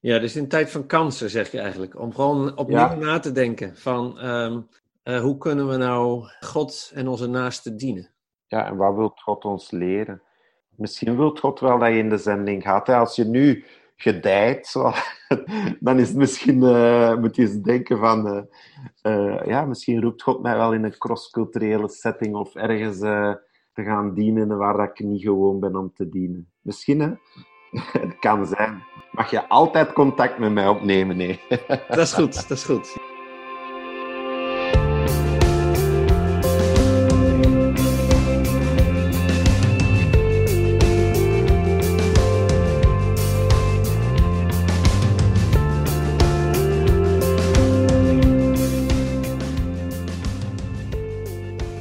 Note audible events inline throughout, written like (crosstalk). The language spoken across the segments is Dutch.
Ja, dus in tijd van kansen zeg je eigenlijk. Om gewoon opnieuw na te denken van ehm, eh, hoe kunnen we nou God en onze naasten dienen? Ja, en wat wil God ons leren? Misschien wil God wel dat je in de zending gaat. Hè? Als je nu gedijt, zo, (laughs) dan is het misschien, uh, moet je eens denken van, uh, ja, misschien roept God mij wel in een cross-culturele setting of ergens te gaan dienen waar ik niet gewoon ben om te dienen. Misschien, hè? (laughs) Het kan zijn. Mag je altijd contact met mij opnemen, nee. (laughs) Dat is goed, dat is goed.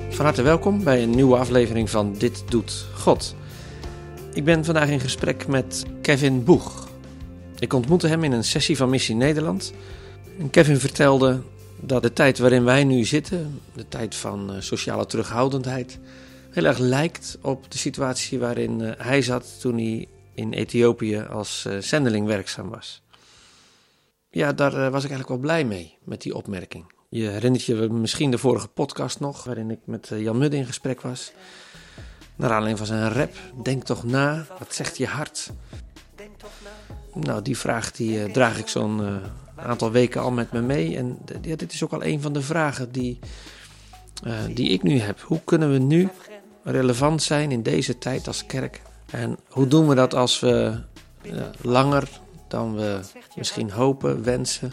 Van harte welkom bij een nieuwe aflevering van Dit Doet God. Ik ben vandaag in gesprek met Kevin Boeg. Ik ontmoette hem in een sessie van Missie Nederland. En Kevin vertelde dat de tijd waarin wij nu zitten, de tijd van eh, sociale terughoudendheid, heel erg lijkt op de situatie waarin eh, hij zat toen hij in Ethiopië als eh, zendeling werkzaam was. Ja, daar was ik eigenlijk wel blij mee, met die opmerking. Je herinnert je misschien de vorige podcast nog, waarin ik met Jan Mudde in gesprek was. Naar aanleiding van zijn rap, denk toch na, wat zegt je hart? Nou, die vraag die, uh, draag ik zo'n uh, aantal weken al met me mee. En dit is ook al een van de vragen die, uh, die ik nu heb. Hoe kunnen we nu relevant zijn in deze tijd als kerk? En hoe doen we dat als we langer dan we misschien hopen, wensen,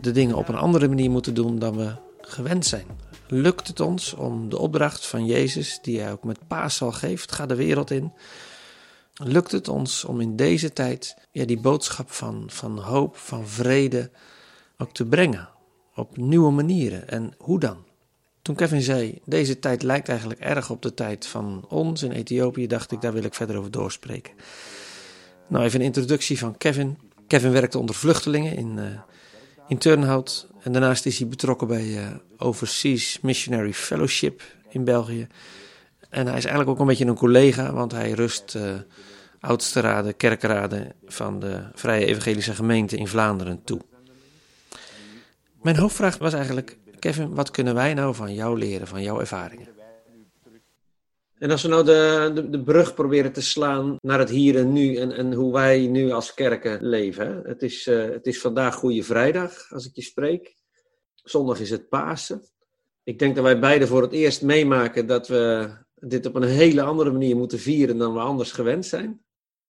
de dingen op een andere manier moeten doen dan we gewend zijn? Lukt het ons om de opdracht van Jezus, die hij ook met Paas geeft, ga de wereld in, lukt het ons om in deze tijd ja, die boodschap van, van hoop, van vrede ook te brengen. Op nieuwe manieren. En hoe dan? Toen Kevin zei, deze tijd lijkt eigenlijk erg op de tijd van ons in Ethiopië, dacht ik, daar wil ik verder over doorspreken. Nou, even een introductie van Kevin. Kevin werkte onder vluchtelingen in, uh, in Turnhout. En daarnaast is hij betrokken bij uh, Overseas Missionary Fellowship in België. En hij is eigenlijk ook een beetje een collega, want hij rust uh, oudste raden, kerkraden van de Vrije Evangelische Gemeente in Vlaanderen toe. Mijn hoofdvraag was eigenlijk, Kevin, wat kunnen wij nou van jou leren, van jouw ervaringen? En als we nou de, de, brug proberen te slaan naar het hier en nu en, en hoe wij nu als kerken leven. Het, is, uh, het is vandaag Goede Vrijdag, als ik je spreek. Zondag is het Pasen. Ik denk dat wij beide voor het eerst meemaken dat we dit op een hele andere manier moeten vieren dan we anders gewend zijn.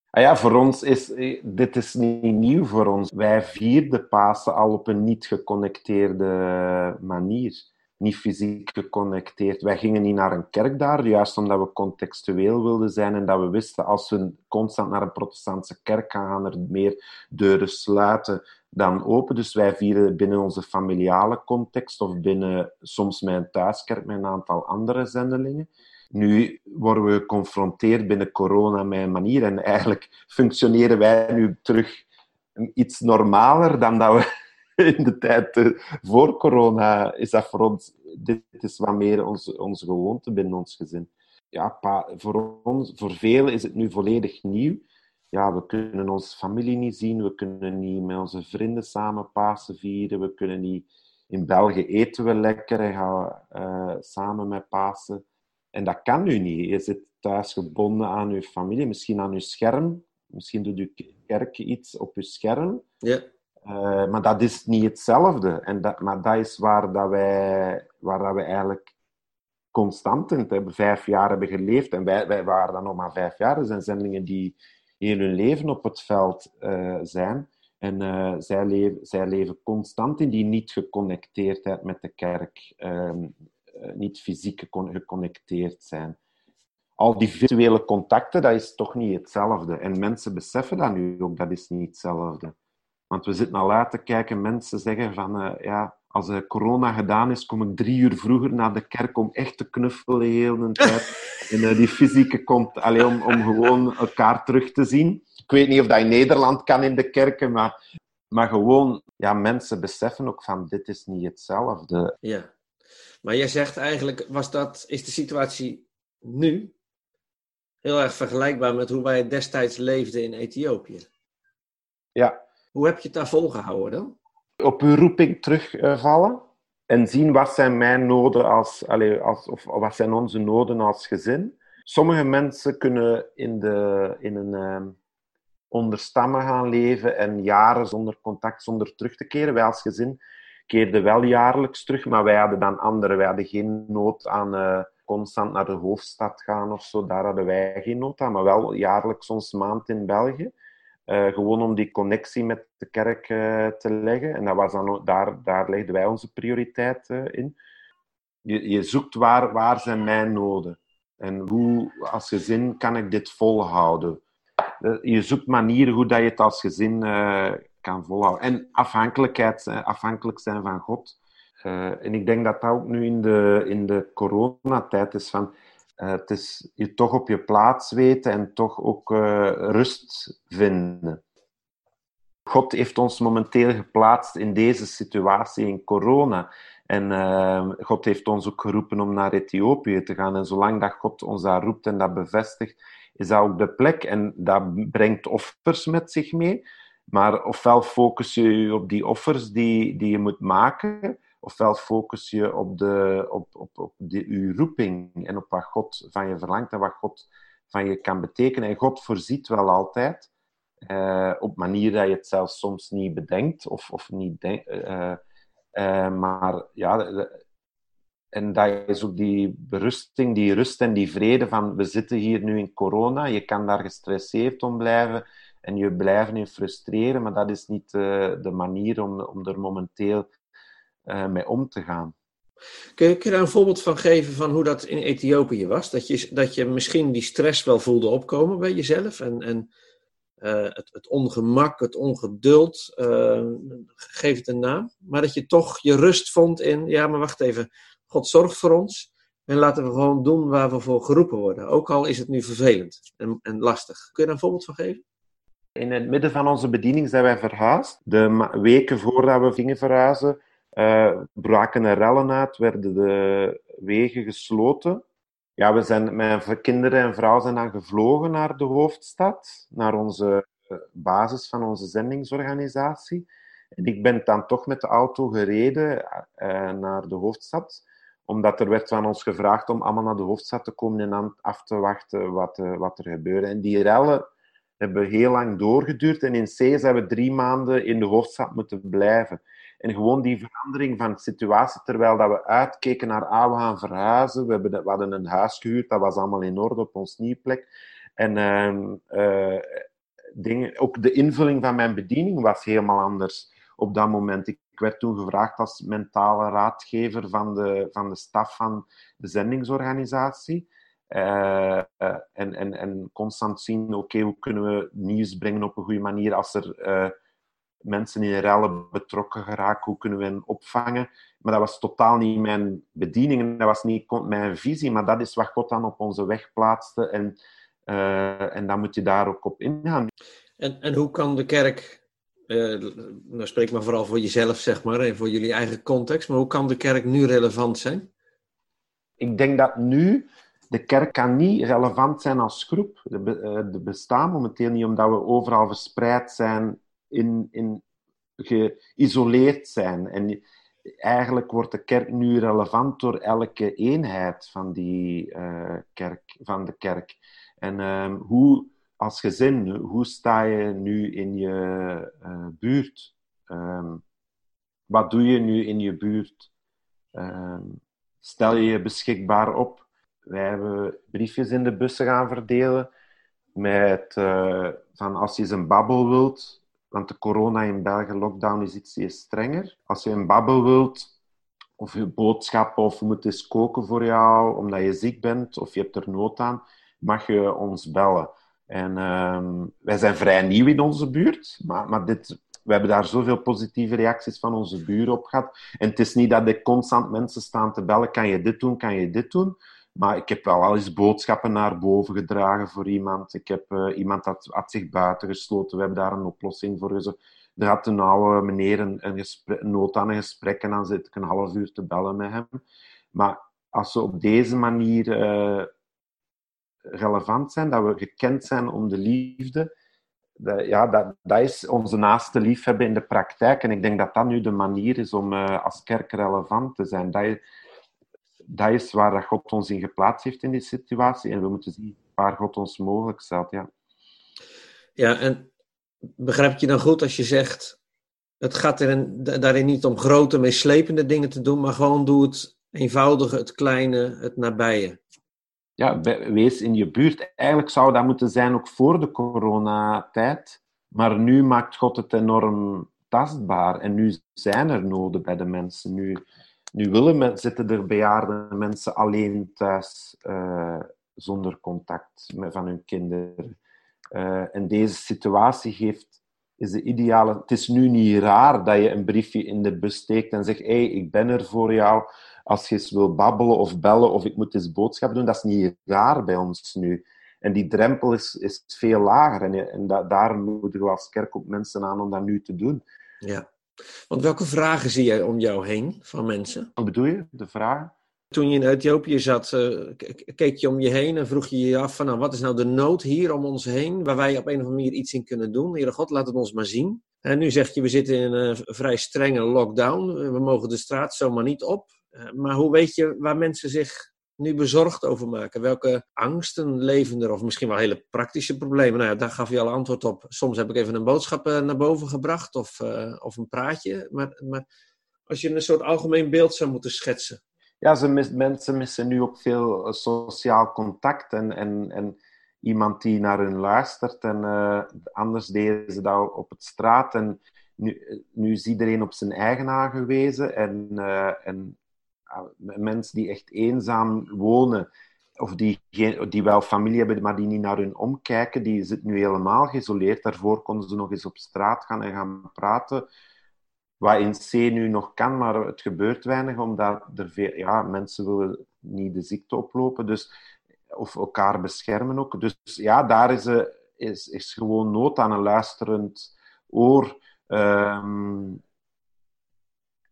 Ah ja, voor ons is dit is niet nieuw voor ons. Wij vierden Pasen al op een niet geconnecteerde manier. Niet fysiek geconnecteerd. Wij gingen niet naar een kerk daar, juist omdat we contextueel wilden zijn en dat we wisten als we constant naar een protestantse kerk gaan, gaan er meer deuren sluiten dan open. Dus wij vieren binnen onze familiale context of binnen soms mijn thuiskerk met een aantal andere zendelingen. Nu worden we geconfronteerd binnen corona met een manier en eigenlijk (laughs) functioneren wij nu terug iets normaler dan dat we (laughs) in de tijd eh, voor corona is dat voor ons, dit is wat meer onze, onze gewoonte binnen ons gezin. Ja, voor ons, voor velen is het nu volledig nieuw. Ja, we kunnen onze familie niet zien, we kunnen niet met onze vrienden samen Pasen vieren, we kunnen niet... In België eten we lekker en gaan uh, samen met Pasen. En dat kan nu niet. Je zit thuis gebonden aan je familie, misschien aan je scherm. Misschien doet je kerk iets op je scherm. Ja. Uh, maar dat is niet hetzelfde. En dat, maar dat is waar, dat wij, waar dat we eigenlijk constant in hebben. Vijf jaar hebben geleefd. En wij, wij waren dan nog maar vijf jaar. Er zijn zendingen die heel hun leven op het veld uh, zijn. En uh, zij, leven, zij leven constant in die niet-geconnecteerdheid met de kerk. Ehm, eh, niet fysiek geconnecteerd zijn. Al die virtuele contacten, dat is toch niet hetzelfde. En mensen beseffen dat nu ook, dat is niet hetzelfde. Want we zitten al uit te kijken, mensen zeggen van, uh, ja, als uh, corona gedaan is, kom ik drie uur vroeger naar de kerk om echt te knuffelen de hele tijd. (laughs) en uh, die fysieke komt, alleen om, om gewoon elkaar terug te zien. Ik weet niet of dat in Nederland kan in de kerken, maar, maar gewoon, ja, mensen beseffen ook van, dit is niet hetzelfde. Ja. Maar jij zegt eigenlijk, was dat, is de situatie nu heel erg vergelijkbaar met hoe wij destijds leefden in Ethiopië? Ja. Hoe heb je het daar volgehouden? Op uw roeping terugvallen en zien wat zijn mijn noden als, als of wat zijn onze noden als gezin. Sommige mensen kunnen in, de, in een uh, onder stammen gaan leven en jaren zonder contact, zonder terug te keren. Wij als gezin keerden wel jaarlijks terug, maar wij hadden dan andere. Wij hadden geen nood aan uh, constant naar de hoofdstad gaan of zo. Daar hadden wij geen nood aan, maar wel jaarlijks ons maand in België. Uh, gewoon om die connectie met de kerk uh, te leggen. En dat was dan, daar, daar legden wij onze prioriteit uh, in. Je, je zoekt waar, waar zijn mijn noden. En hoe als gezin kan ik dit volhouden. Je zoekt manieren hoe dat je het als gezin kan volhouden. En afhankelijkheid, afhankelijk zijn van God. en ik denk dat dat ook nu in de, in de coronatijd is van uh, het is je toch op je plaats weten en toch ook uh, rust vinden. God heeft ons momenteel geplaatst in deze situatie in corona. En uh, God heeft ons ook geroepen om naar Ethiopië te gaan. En zolang dat God ons daar roept en dat bevestigt, is dat ook de plek. En dat brengt offers met zich mee. Maar ofwel focus je je op die offers die, die je moet maken, ofwel focus je op, de, op, op, op de, je roeping en op wat God van je verlangt en wat God van je kan betekenen. En God voorziet wel altijd, uh, op manier dat je het zelfs soms niet bedenkt of, of niet denkt. Uh, uh, maar ja, en dat is ook die berusting, die rust en die vrede van we zitten hier nu in corona, je kan daar gestresseerd om blijven en je blijven in frustreren, maar dat is niet de manier om, om er momenteel mee om te gaan. Kun je, kun je daar een voorbeeld van geven van hoe dat in Ethiopië was? Dat je, dat je misschien die stress wel voelde opkomen bij jezelf en, en uh, het, het, ongemak, het ongeduld, uh, geef het een naam, maar dat je toch je rust vond in, ja, maar wacht even, God zorgt voor ons en laten we gewoon doen waar we voor geroepen worden, ook al is het nu vervelend en, en lastig. Kun je daar een voorbeeld van geven? In het midden van onze bediening zijn wij verhuisd. De weken voordat we gingen verhuizen, uh, braken er rellen uit, werden de wegen gesloten. Ja, we zijn, mijn kinderen en vrouw zijn dan gevlogen naar de hoofdstad, naar onze eh, basis van onze zendingsorganisatie. En ik ben dan toch met de auto gereden uh, naar de hoofdstad, omdat er werd van ons gevraagd om allemaal naar de hoofdstad te komen en af te wachten wat, wat er gebeurde. En die rellen hebben heel lang doorgeduurd en in C hebben we drie maanden in de hoofdstad moeten blijven. En gewoon die verandering van situatie, terwijl dat we uitkeken naar, ah, we gaan verhuizen, we, hebben, we hadden een huis gehuurd, dat was allemaal in orde op ons nieuwe plek. En uh, dingen, ook de invulling van mijn bediening was helemaal anders op dat moment. Ik werd toen gevraagd als mentale raadgever van de, van de staf van de zendingsorganisatie. Uh, uh, en, en, en constant zien, oké, hoe kunnen we nieuws brengen op een goede manier als er mensen in rellen betrokken geraken, hoe kunnen we hen opvangen. Maar dat was totaal niet mijn bediening en dat was niet mijn visie, maar dat is wat God dan op onze weg plaatste en, uh, en dan moet je daar ook op ingaan. En, en hoe kan de kerk, uh, nou spreek maar vooral voor jezelf zeg maar, en voor jullie eigen context, maar hoe kan de kerk nu relevant zijn? Ik denk dat nu de kerk kan niet relevant zijn als groep. De, uh, de bestaan momenteel niet, omdat we overal verspreid zijn in, in geïsoleerd zijn. En eigenlijk wordt de kerk nu relevant door elke eenheid van, die, uh, kerk, van de kerk. En um, hoe, als gezin, hoe sta je nu in je uh, buurt? Um, wat doe je nu in je buurt? Um, stel je je beschikbaar op? Wij hebben briefjes in de bussen gaan verdelen met uh, van als je een babbel wilt, want de corona in België lockdown is iets strenger. Als je een babbel wilt, of je boodschappen, of je moet eens koken voor jou omdat je ziek bent of je hebt er nood aan, mag je ons bellen. En uh, wij zijn vrij nieuw in onze buurt, maar, maar dit, we hebben daar zoveel positieve reacties van onze buren op gehad. En het is niet dat ik constant mensen staan te bellen, kan je dit doen, kan je dit doen. Maar ik heb wel al eens boodschappen naar boven gedragen voor iemand. Ik heb uh, iemand dat had zich buiten gesloten. We hebben daar een oplossing voor gezocht. Er had een oude meneer een, een, nood aan een gesprek en dan zit ik een half uur te bellen met hem. Maar als we op deze manier uh, relevant zijn, dat we gekend zijn om de liefde, ja, dat, dat is onze naaste liefhebben in de praktijk. En ik denk dat dat nu de manier is om uh, als kerk relevant te zijn. Dat, dat is waar dat God ons in geplaatst heeft in die situatie. En we moeten zien waar God ons mogelijk stelt. Ja, ja en begrijp ik je dan goed als je zegt... Het gaat erin, daarin niet om grote, meeslepende dingen te doen, maar gewoon doe het eenvoudige, het kleine, het nabije ja, wees in je buurt. Eigenlijk zou dat moeten zijn ook voor de coronatijd. Maar nu maakt God het enorm tastbaar. En nu zijn er noden bij de mensen. Nu, nu willen zitten er bejaarde mensen alleen thuis uh, zonder contact met, van hun kinderen. Uh, en deze situatie geeft, is de ideale. Het is nu niet raar dat je een briefje in de bus steekt en zegt: Hé, hey, ik ben er voor jou als je eens wil babbelen of bellen of ik moet eens boodschap doen, dat is niet raar bij ons nu. En die drempel is, is veel lager. En, en da, daar moeten we als kerk ook mensen aan om dat nu te doen. Ja. Want welke vragen zie jij om jou heen van mensen? Wat bedoel je, de vragen? Toen je in Ethiopië zat, uh, keek je om je heen en vroeg je je af van nou, wat is nou de nood hier om ons heen, waar wij op een of andere manier iets in kunnen doen. Heere God, laat het ons maar zien. En nu zeg je, we zitten in een vrij strenge lockdown. We mogen de straat zomaar niet op. Eh, maar hoe weet je waar mensen zich nu bezorgd over maken? Welke angsten leven er? Of misschien wel hele praktische problemen? Nou ja, daar gaf je al antwoord op. Soms heb ik even een boodschap eh, naar boven gebracht of, uh, of een praatje. Maar, maar als je een soort algemeen beeld zou moeten schetsen. Ja, ze mensen missen nu ook veel sociaal contact en, en, en iemand die naar hun luistert. En anders deden ze dat op het straat. En nu, nu is iedereen op zijn eigen aangewezen. En, en mensen die echt eenzaam wonen, of die, die wel familie hebben, maar die niet naar hun omkijken, die zitten nu helemaal geïsoleerd. Daarvoor konden ze nog eens op straat gaan en gaan praten. Wat in C nu nog kan, maar het gebeurt weinig, omdat er veel, ja, mensen willen niet de ziekte oplopen. Dus, of elkaar beschermen ook. Dus ja, daar is, is, is gewoon nood aan een luisterend oor. Um,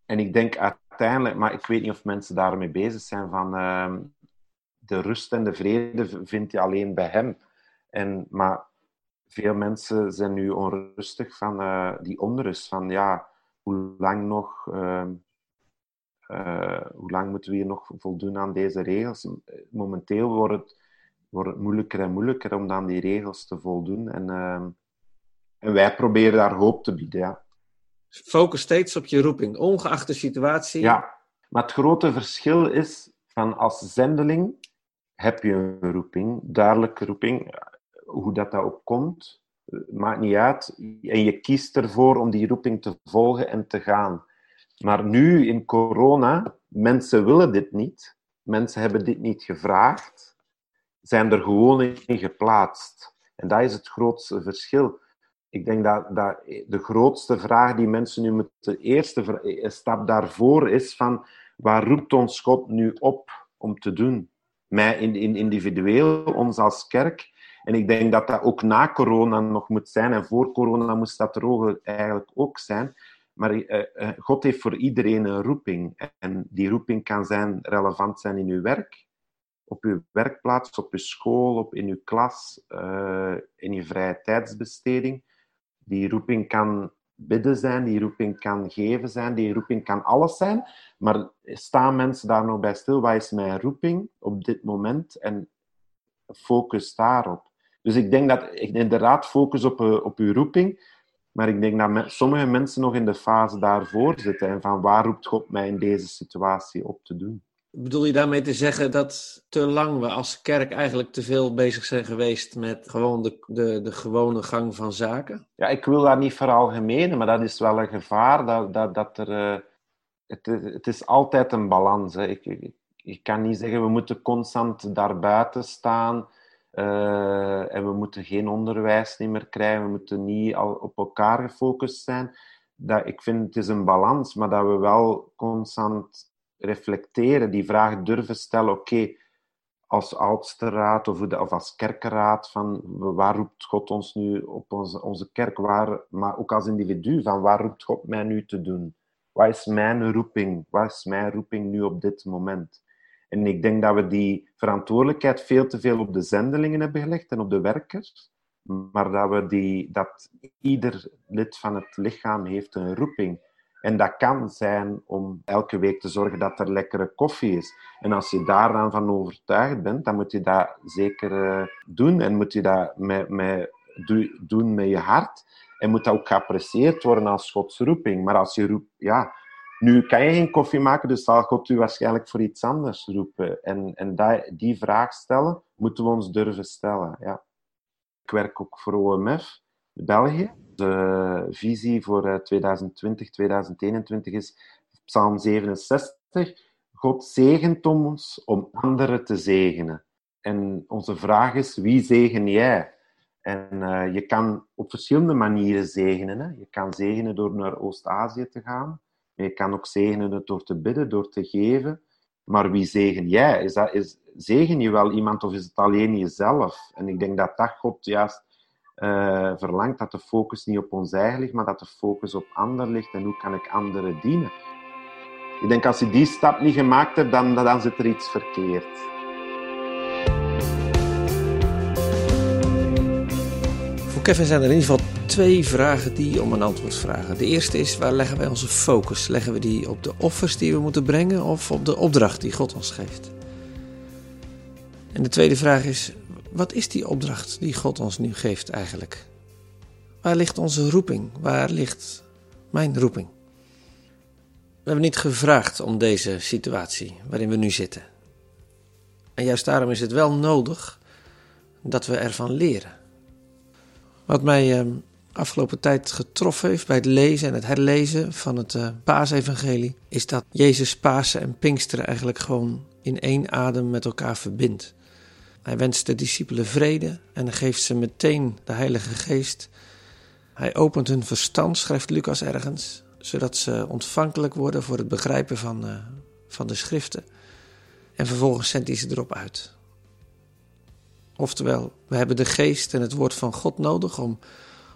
en ik denk uiteindelijk, maar ik weet niet of mensen daarmee bezig zijn, van uh, de rust en de vrede vind je alleen bij hem. En, maar veel mensen zijn nu onrustig van uh, die onrust, van ja, hoe lang nog... Uh, hoe lang moeten we hier nog voldoen aan deze regels? Momenteel wordt het, wordt het moeilijker en moeilijker om aan die regels te voldoen. En, ehm, en wij proberen daar hoop te bieden. Ja. Focus steeds op je roeping, ongeacht de situatie. Ja, maar het grote verschil is van als zendeling heb je een roeping, duidelijke roeping. Hoe dat, dat ook komt, eh, maakt niet uit. En je kiest ervoor om die roeping te volgen en te gaan. Maar nu in corona, mensen willen dit niet. Mensen hebben dit niet gevraagd. Zijn er gewoon in geplaatst. En dat is het grootste verschil ik denk dat, dat de grootste vraag die mensen nu moeten, de eerste stap daarvoor is van waar roept ons God nu op om te doen? Mij in, in individueel, ons als kerk. En ik denk dat dat ook na corona nog moet zijn. En voor corona moest dat er eigenlijk ook zijn. Maar eh, eh, God heeft voor iedereen een roeping. En die roeping kan zijn, relevant zijn in uw werk, op uw werkplaats, op uw school, op, in uw klas, in je vrije tijdsbesteding. Die roeping kan bidden zijn, die roeping kan geven zijn, die roeping kan alles zijn. Maar staan mensen daar nog bij stil? Wat is mijn roeping op dit moment? En focus daarop. Dus ik denk dat inderdaad focus op, eh, op uw roeping. Maar ik denk dat sommige mensen nog in de fase daarvoor zitten. En van waar roept God mij in deze situatie op te doen? Bedoel je daarmee te zeggen dat te lang we als kerk eigenlijk te veel bezig zijn geweest met gewoon de, de, de gewone gang van zaken? Ja, ik wil daar niet veralgemenen, maar dat is wel een gevaar dat, dat, dat er. Uh, het, het is altijd een balans. Hè. Ik, ik, kan niet zeggen we moeten constant daarbuiten staan uh, en we moeten geen onderwijs meer krijgen, we moeten niet al op elkaar gefocust zijn. Dat, ik vind het is een balans, maar dat we wel constant reflecteren, die vraag durven stellen, oké, als oudste raad of, of als kerkenraad, van waar roept God ons nu op onze, onze kerk, waar, maar ook als individu, van waar roept God mij nu te doen? Wat is mijn roeping? Wat is mijn roeping nu op dit moment? En ik denk dat we die verantwoordelijkheid veel te veel op de zendelingen hebben gelegd en op de werkers. maar dat, we die, dat ieder lid van het lichaam heeft een roeping. En dat kan zijn om elke week te zorgen dat er lekkere koffie is. En als je daar dan van overtuigd bent, dan moet je dat zeker eh, doen. En moet je dat met, met, doen met je hart. En moet dat ook geapprecieerd worden als Gods roeping. Maar als je roept, ja, nu kan je geen koffie maken, dus zal God u waarschijnlijk voor iets anders roepen. En, en die, die vraag stellen, moeten we ons durven stellen. Ja. Ik werk ook voor OMF, België. De visie voor 2020, eh, 2021 is Psalm 67. God zegent ons om anderen te zegenen. En onze vraag is, wie zegen jij? En uh, je kan op verschillende manieren zegenen. Hè? Je kan zegenen door naar Oost-Azië te gaan. Je kan ook zegenen door te bidden, door te geven. Maar wie zegen jij? Is dat, is, zegen je wel iemand of is het alleen jezelf? En ik denk dat dat God juist uh, verlangt, dat de focus niet op ons eigen ligt, maar dat de focus op ander ligt en hoe kan ik anderen dienen. Ik denk als je die stap niet gemaakt hebt, dan, dan zit er iets verkeerd. Voor Kevin zijn er in ieder geval twee vragen die om een antwoord vragen. De eerste is, waar leggen wij onze focus? Leggen we die op de offers die we moeten brengen of op de opdracht die God ons geeft? En de tweede vraag is, wat is die opdracht die God ons nu geeft eigenlijk? Waar ligt onze roeping? Waar ligt mijn roeping? We hebben niet gevraagd om deze situatie waarin we nu zitten. En juist daarom is het wel nodig dat we ervan leren. Wat mij eh, afgelopen tijd getroffen heeft bij het lezen en het herlezen van het uh, paasevangelie, is dat Jezus Pasen en Pinksteren eigenlijk gewoon in één adem met elkaar verbindt. Hij wenst de discipelen vrede en geeft ze meteen de Heilige Geest. Hij opent hun verstand, schrijft Lucas ergens, zodat ze ontvankelijk worden voor het begrijpen van, uh, van de schriften. En vervolgens zendt hij ze erop uit. Oftewel, we hebben de geest en het woord van God nodig om,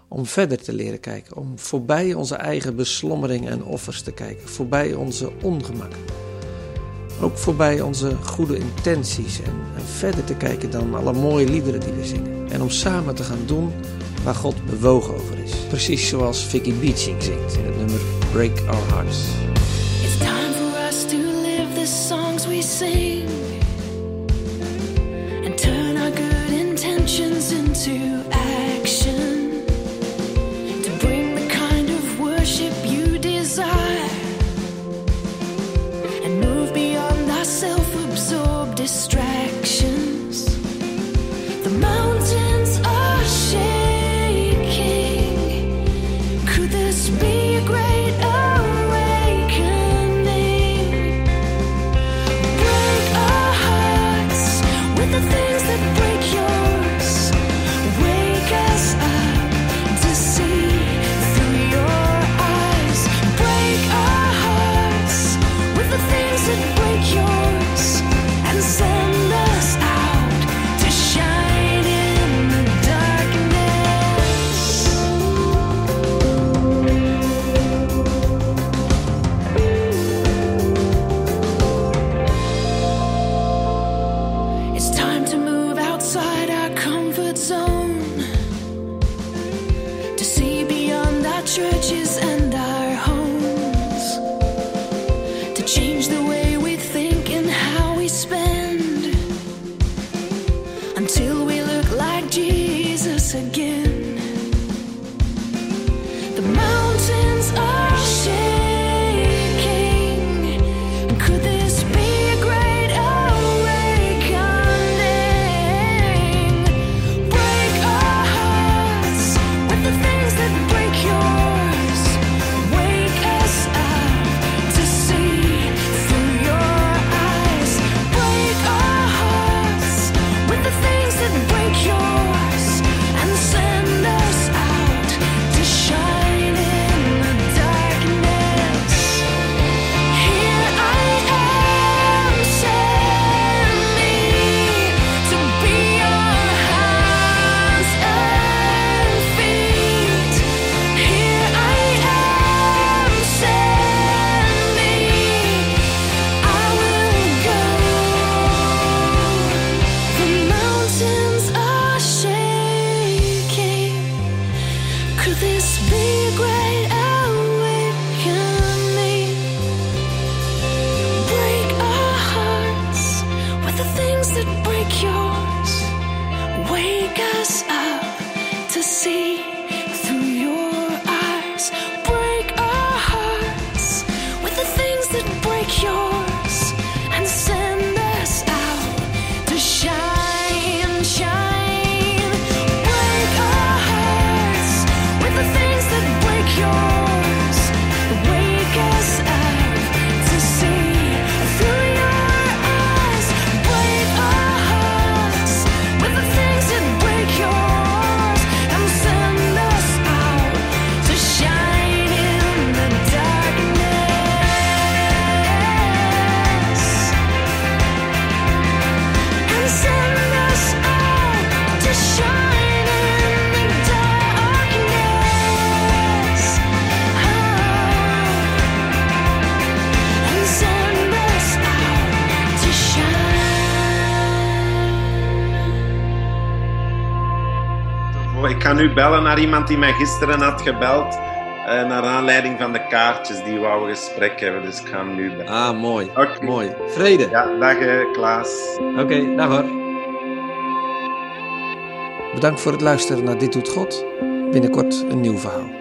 om verder te leren kijken. Om voorbij onze eigen beslommeringen en offers te kijken. Voorbij onze ongemak. Ook voorbij onze goede intenties. En, verder te kijken dan alle mooie liederen die we zingen. En om samen te gaan doen waar God bewogen over is. Precies zoals Vicky Beaching zingt in het nummer Break Our Hearts. Oh, ik ga nu bellen naar iemand die mij gisteren had gebeld. Uh, naar aanleiding van de kaartjes die wou een gesprek hebben. Dus ik ga hem nu bellen. Ah, mooi. Mooi. Vrede. Ja, dag uh, Klaas. Oké, okay, dag hoor. Bedankt voor het luisteren naar Dit Doet God. Binnenkort een nieuw verhaal.